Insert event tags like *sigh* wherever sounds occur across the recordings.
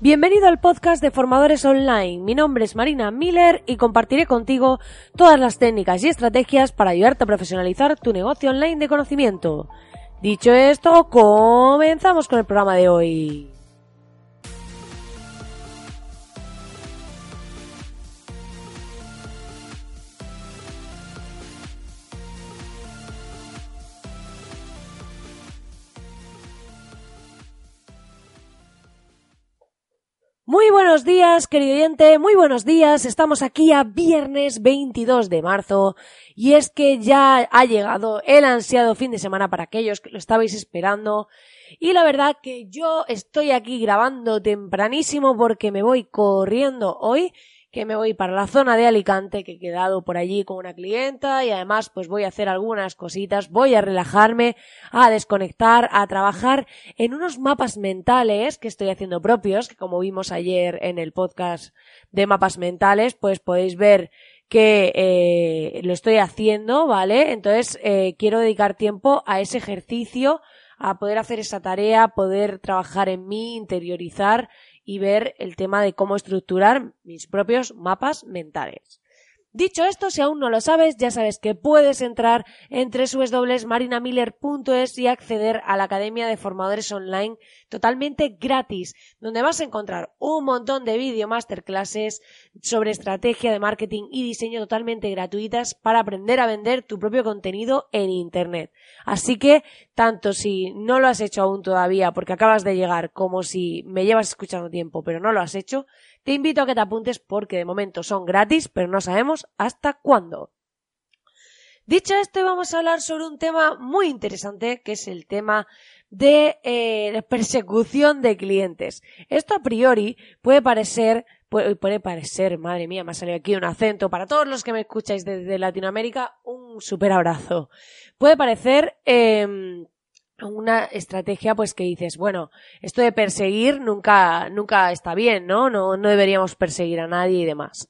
Bienvenido al podcast de Formadores Online. Mi nombre es Marina Miller y compartiré contigo todas las técnicas y estrategias para ayudarte a profesionalizar tu negocio online de conocimiento. Dicho esto, comenzamos con el programa de hoy. Muy buenos días, querido oyente, muy buenos días. Estamos aquí a viernes 22 de marzo y es que ya ha llegado el ansiado fin de semana para aquellos que lo estabais esperando. Y la verdad que yo estoy aquí grabando tempranísimo porque me voy corriendo hoy que me voy para la zona de Alicante, que he quedado por allí con una clienta y además pues voy a hacer algunas cositas, voy a relajarme, a desconectar, a trabajar en unos mapas mentales que estoy haciendo propios, que como vimos ayer en el podcast de mapas mentales, pues podéis ver que eh, lo estoy haciendo, ¿vale? Entonces eh, quiero dedicar tiempo a ese ejercicio, a poder hacer esa tarea, poder trabajar en mí, interiorizar y ver el tema de cómo estructurar mis propios mapas mentales. Dicho esto, si aún no lo sabes, ya sabes que puedes entrar en www.marinamiller.es y acceder a la Academia de Formadores Online totalmente gratis, donde vas a encontrar un montón de vídeo masterclasses sobre estrategia de marketing y diseño totalmente gratuitas para aprender a vender tu propio contenido en Internet. Así que, tanto si no lo has hecho aún todavía porque acabas de llegar, como si me llevas escuchando tiempo pero no lo has hecho, te invito a que te apuntes porque de momento son gratis, pero no sabemos hasta cuándo. Dicho esto, vamos a hablar sobre un tema muy interesante, que es el tema de eh, persecución de clientes. Esto a priori puede parecer, puede, parecer, madre mía, me ha salido aquí un acento. Para todos los que me escucháis desde Latinoamérica, un super abrazo. Puede parecer em, una estrategia pues que dices, bueno, esto de perseguir nunca, nunca está bien, ¿no? No, no deberíamos perseguir a nadie y demás.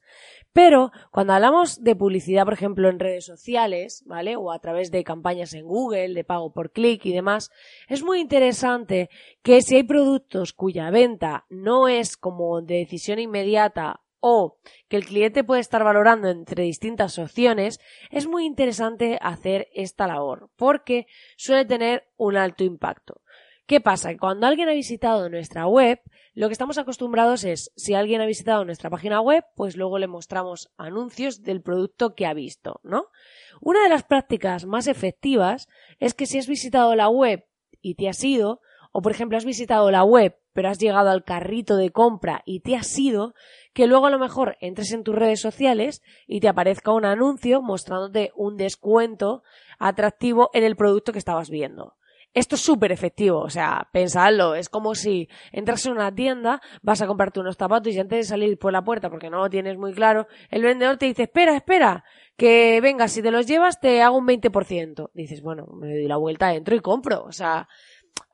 Pero cuando hablamos de publicidad, por ejemplo, en redes sociales, ¿vale? O a través de campañas en Google, de pago por clic y demás, es muy interesante que si hay productos cuya venta no es como de decisión inmediata o que el cliente puede estar valorando entre distintas opciones, es muy interesante hacer esta labor porque suele tener un alto impacto. ¿Qué pasa? Que cuando alguien ha visitado nuestra web, lo que estamos acostumbrados es, si alguien ha visitado nuestra página web, pues luego le mostramos anuncios del producto que ha visto, ¿no? Una de las prácticas más efectivas es que si has visitado la web y te has ido, o por ejemplo has visitado la web pero has llegado al carrito de compra y te has ido, que luego a lo mejor entres en tus redes sociales y te aparezca un anuncio mostrándote un descuento atractivo en el producto que estabas viendo. Esto es súper efectivo, o sea, pensadlo, es como si entras en una tienda, vas a comprarte unos zapatos y antes de salir por la puerta, porque no lo tienes muy claro, el vendedor te dice, espera, espera, que venga, si te los llevas te hago un 20%. Dices, bueno, me doy la vuelta, entro y compro, o sea,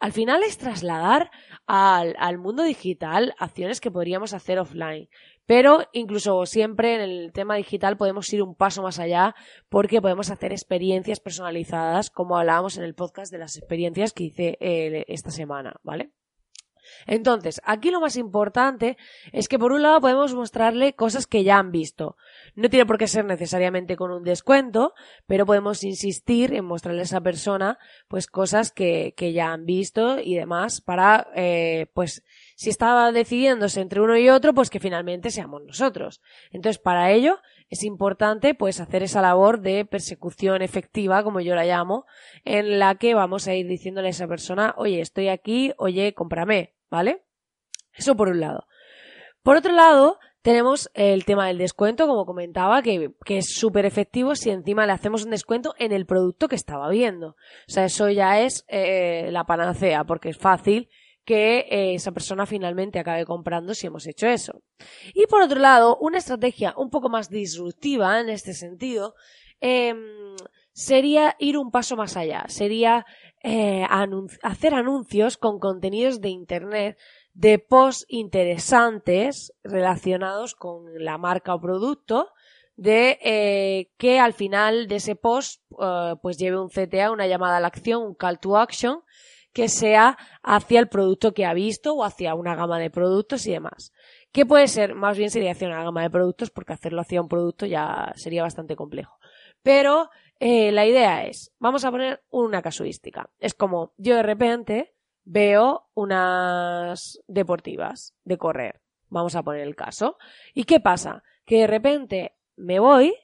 al final es trasladar al, al, mundo digital acciones que podríamos hacer offline. Pero incluso siempre en el tema digital podemos ir un paso más allá porque podemos hacer experiencias personalizadas como hablábamos en el podcast de las experiencias que hice eh, esta semana, ¿vale? Entonces, aquí lo más importante es que por un lado podemos mostrarle cosas que ya han visto. No tiene por qué ser necesariamente con un descuento, pero podemos insistir en mostrarle a esa persona pues cosas que, que ya han visto y demás para eh, pues si estaba decidiéndose entre uno y otro, pues que finalmente seamos nosotros. Entonces, para ello es importante pues hacer esa labor de persecución efectiva, como yo la llamo, en la que vamos a ir diciéndole a esa persona, oye, estoy aquí, oye, cómprame, ¿vale? Eso por un lado. Por otro lado, tenemos el tema del descuento, como comentaba, que, que es súper efectivo si encima le hacemos un descuento en el producto que estaba viendo. O sea, eso ya es eh, la panacea, porque es fácil que eh, esa persona finalmente acabe comprando si hemos hecho eso. Y por otro lado, una estrategia un poco más disruptiva en este sentido em, sería ir un paso más allá, sería eh, hacer anuncios con contenidos de Internet de posts interesantes relacionados con la marca o producto de eh, que al final de ese post pues lleve un CTA, una llamada a la acción, un call to action que sea hacia el producto que ha visto o hacia una gama de productos y demás. ¿Qué puede ser? Más bien sería hacia una gama de productos porque hacerlo hacia un producto ya sería bastante complejo. Pero eh, la idea es, vamos a poner una casuística. Es como yo de repente veo unas deportivas de correr. Vamos a poner el caso. ¿Y qué pasa? Que de repente me voy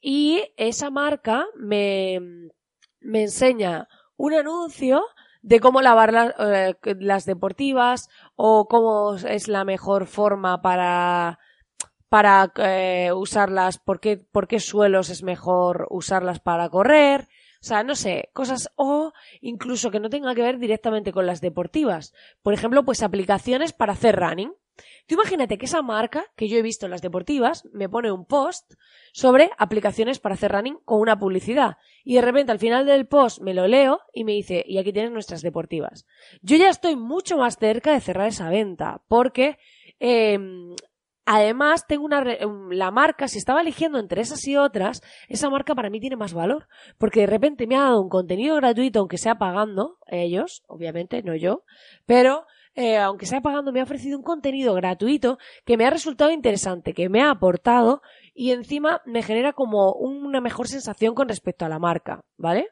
y esa marca me, me enseña un anuncio de cómo lavar eh, las deportivas o cómo es la mejor forma para para eh, usarlas, por qué, por qué suelos es mejor usarlas para correr, o sea, no sé, cosas o incluso que no tenga que ver directamente con las deportivas. Por ejemplo, pues aplicaciones para hacer running. Tú imagínate que esa marca que yo he visto en las deportivas me pone un post sobre aplicaciones para hacer running con una publicidad. Y de repente al final del post me lo leo y me dice, y aquí tienes nuestras deportivas. Yo ya estoy mucho más cerca de cerrar esa venta porque eh, Además, tengo una la marca, si estaba eligiendo entre esas y otras, esa marca para mí tiene más valor, porque de repente me ha dado un contenido gratuito, aunque sea pagando, ellos, obviamente, no yo, pero eh, aunque sea pagando, me ha ofrecido un contenido gratuito que me ha resultado interesante, que me ha aportado y encima me genera como una mejor sensación con respecto a la marca, ¿vale?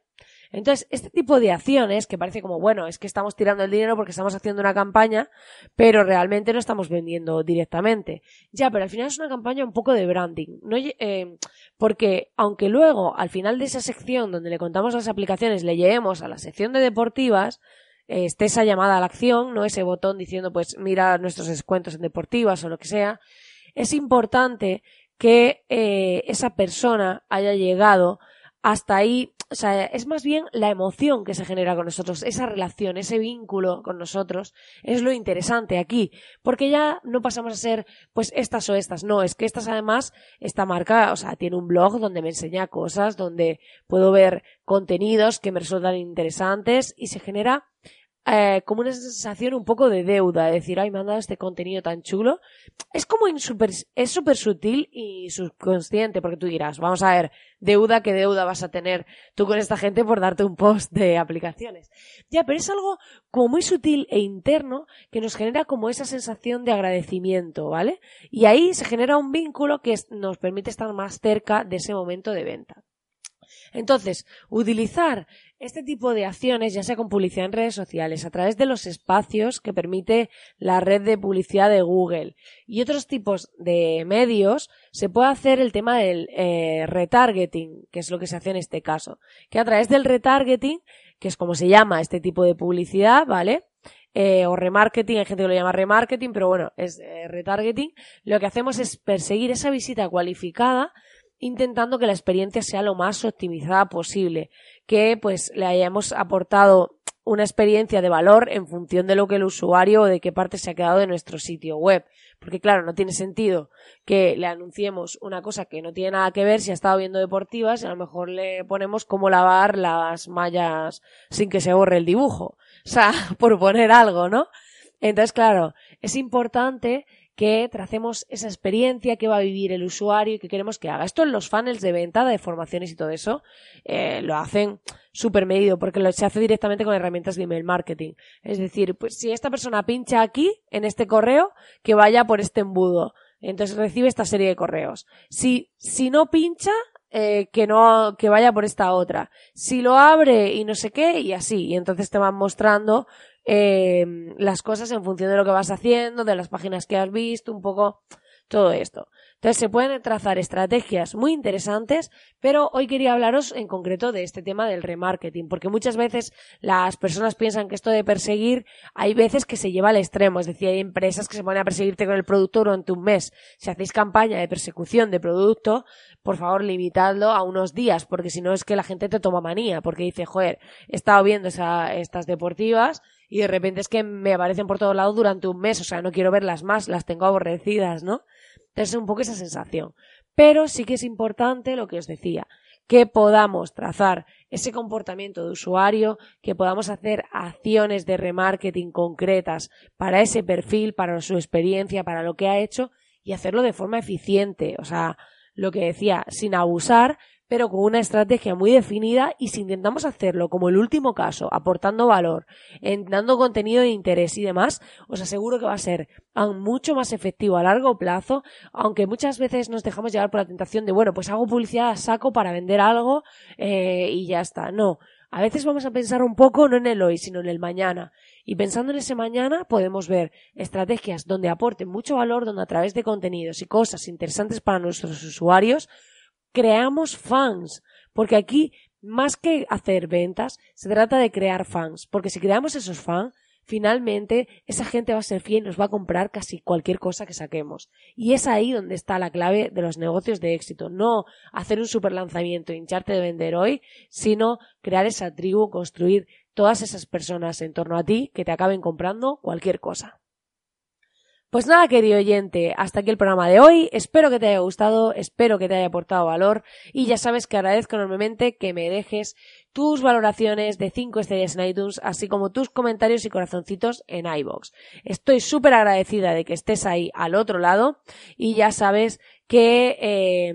Entonces, este tipo de acciones, que parece como, bueno, es que estamos tirando el dinero porque estamos haciendo una campaña, pero realmente no estamos vendiendo directamente. Ya, pero al final es una campaña un poco de branding. ¿no? Eh, porque, aunque luego, al final de esa sección donde le contamos las aplicaciones, le lleguemos a la sección de deportivas, esté esa llamada a la acción, no ese botón diciendo, pues, mira nuestros descuentos en deportivas o lo que sea, es importante que eh, esa persona haya llegado hasta ahí, o sea, es más bien la emoción que se genera con nosotros, esa relación, ese vínculo con nosotros, es lo interesante aquí, porque ya no pasamos a ser, pues, estas o estas, no, es que estas además, esta marca, o sea, tiene un blog donde me enseña cosas, donde puedo ver contenidos que me resultan interesantes y se genera eh, como una sensación un poco de deuda, de decir, ay, me han dado este contenido tan chulo. Es como super, es súper sutil y subconsciente, porque tú dirás, vamos a ver, deuda, ¿qué deuda vas a tener tú con esta gente por darte un post de aplicaciones? Ya, pero es algo como muy sutil e interno que nos genera como esa sensación de agradecimiento, ¿vale? Y ahí se genera un vínculo que nos permite estar más cerca de ese momento de venta. Entonces, utilizar este tipo de acciones, ya sea con publicidad en redes sociales, a través de los espacios que permite la red de publicidad de Google y otros tipos de medios, se puede hacer el tema del eh, retargeting, que es lo que se hace en este caso. Que a través del retargeting, que es como se llama este tipo de publicidad, ¿vale? Eh, o remarketing, hay gente que lo llama remarketing, pero bueno, es eh, retargeting. Lo que hacemos es perseguir esa visita cualificada intentando que la experiencia sea lo más optimizada posible, que pues le hayamos aportado una experiencia de valor en función de lo que el usuario o de qué parte se ha quedado de nuestro sitio web. Porque claro, no tiene sentido que le anunciemos una cosa que no tiene nada que ver si ha estado viendo deportivas y a lo mejor le ponemos cómo lavar las mallas sin que se borre el dibujo. O sea, *laughs* por poner algo, ¿no? Entonces, claro, es importante que tracemos esa experiencia que va a vivir el usuario y que queremos que haga. Esto en los funnels de venta, de formaciones y todo eso, eh, lo hacen súper medido porque lo, se hace directamente con herramientas de email marketing. Es decir, pues si esta persona pincha aquí, en este correo, que vaya por este embudo. Entonces recibe esta serie de correos. Si, si no pincha, eh, que no, que vaya por esta otra. Si lo abre y no sé qué, y así. Y entonces te van mostrando eh, las cosas en función de lo que vas haciendo, de las páginas que has visto, un poco todo esto. Entonces se pueden trazar estrategias muy interesantes, pero hoy quería hablaros en concreto de este tema del remarketing, porque muchas veces las personas piensan que esto de perseguir, hay veces que se lleva al extremo, es decir, hay empresas que se ponen a perseguirte con el producto durante un mes. Si hacéis campaña de persecución de producto, por favor limitadlo a unos días, porque si no es que la gente te toma manía, porque dice, joder, he estado viendo esa, estas deportivas y de repente es que me aparecen por todos lados durante un mes, o sea, no quiero verlas más, las tengo aborrecidas, ¿no? Entonces es un poco esa sensación. Pero sí que es importante lo que os decía, que podamos trazar ese comportamiento de usuario, que podamos hacer acciones de remarketing concretas para ese perfil, para su experiencia, para lo que ha hecho y hacerlo de forma eficiente. O sea, lo que decía, sin abusar, pero con una estrategia muy definida y si intentamos hacerlo como el último caso, aportando valor, dando contenido de interés y demás, os aseguro que va a ser aún mucho más efectivo a largo plazo, aunque muchas veces nos dejamos llevar por la tentación de, bueno, pues hago publicidad saco para vender algo eh, y ya está. No, a veces vamos a pensar un poco no en el hoy, sino en el mañana. Y pensando en ese mañana podemos ver estrategias donde aporten mucho valor, donde a través de contenidos y cosas interesantes para nuestros usuarios creamos fans, porque aquí, más que hacer ventas, se trata de crear fans, porque si creamos esos fans, finalmente esa gente va a ser fiel y nos va a comprar casi cualquier cosa que saquemos. Y es ahí donde está la clave de los negocios de éxito. No hacer un super lanzamiento, hincharte de vender hoy, sino crear esa tribu, construir todas esas personas en torno a ti que te acaben comprando cualquier cosa. Pues nada, querido oyente, hasta aquí el programa de hoy. Espero que te haya gustado, espero que te haya aportado valor y ya sabes que agradezco enormemente que me dejes tus valoraciones de 5 estrellas en iTunes, así como tus comentarios y corazoncitos en iBox. Estoy súper agradecida de que estés ahí al otro lado y ya sabes que eh,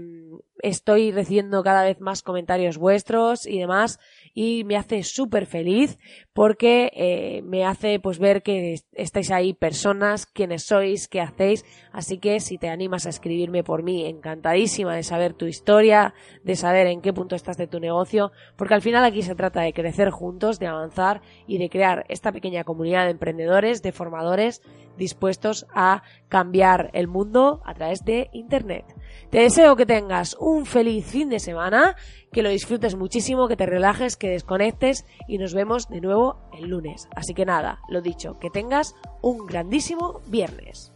estoy recibiendo cada vez más comentarios vuestros y demás y me hace súper feliz porque eh, me hace pues ver que estáis ahí personas, quiénes sois, qué hacéis, así que si te animas a escribirme por mí, encantadísima de saber tu historia, de saber en qué punto estás de tu negocio, porque al final aquí se trata de crecer juntos, de avanzar y de crear esta pequeña comunidad de emprendedores, de formadores dispuestos a cambiar el mundo a través de Internet. Te deseo que tengas un feliz fin de semana, que lo disfrutes muchísimo, que te relajes, que desconectes y nos vemos de nuevo el lunes. Así que nada, lo dicho, que tengas un grandísimo viernes.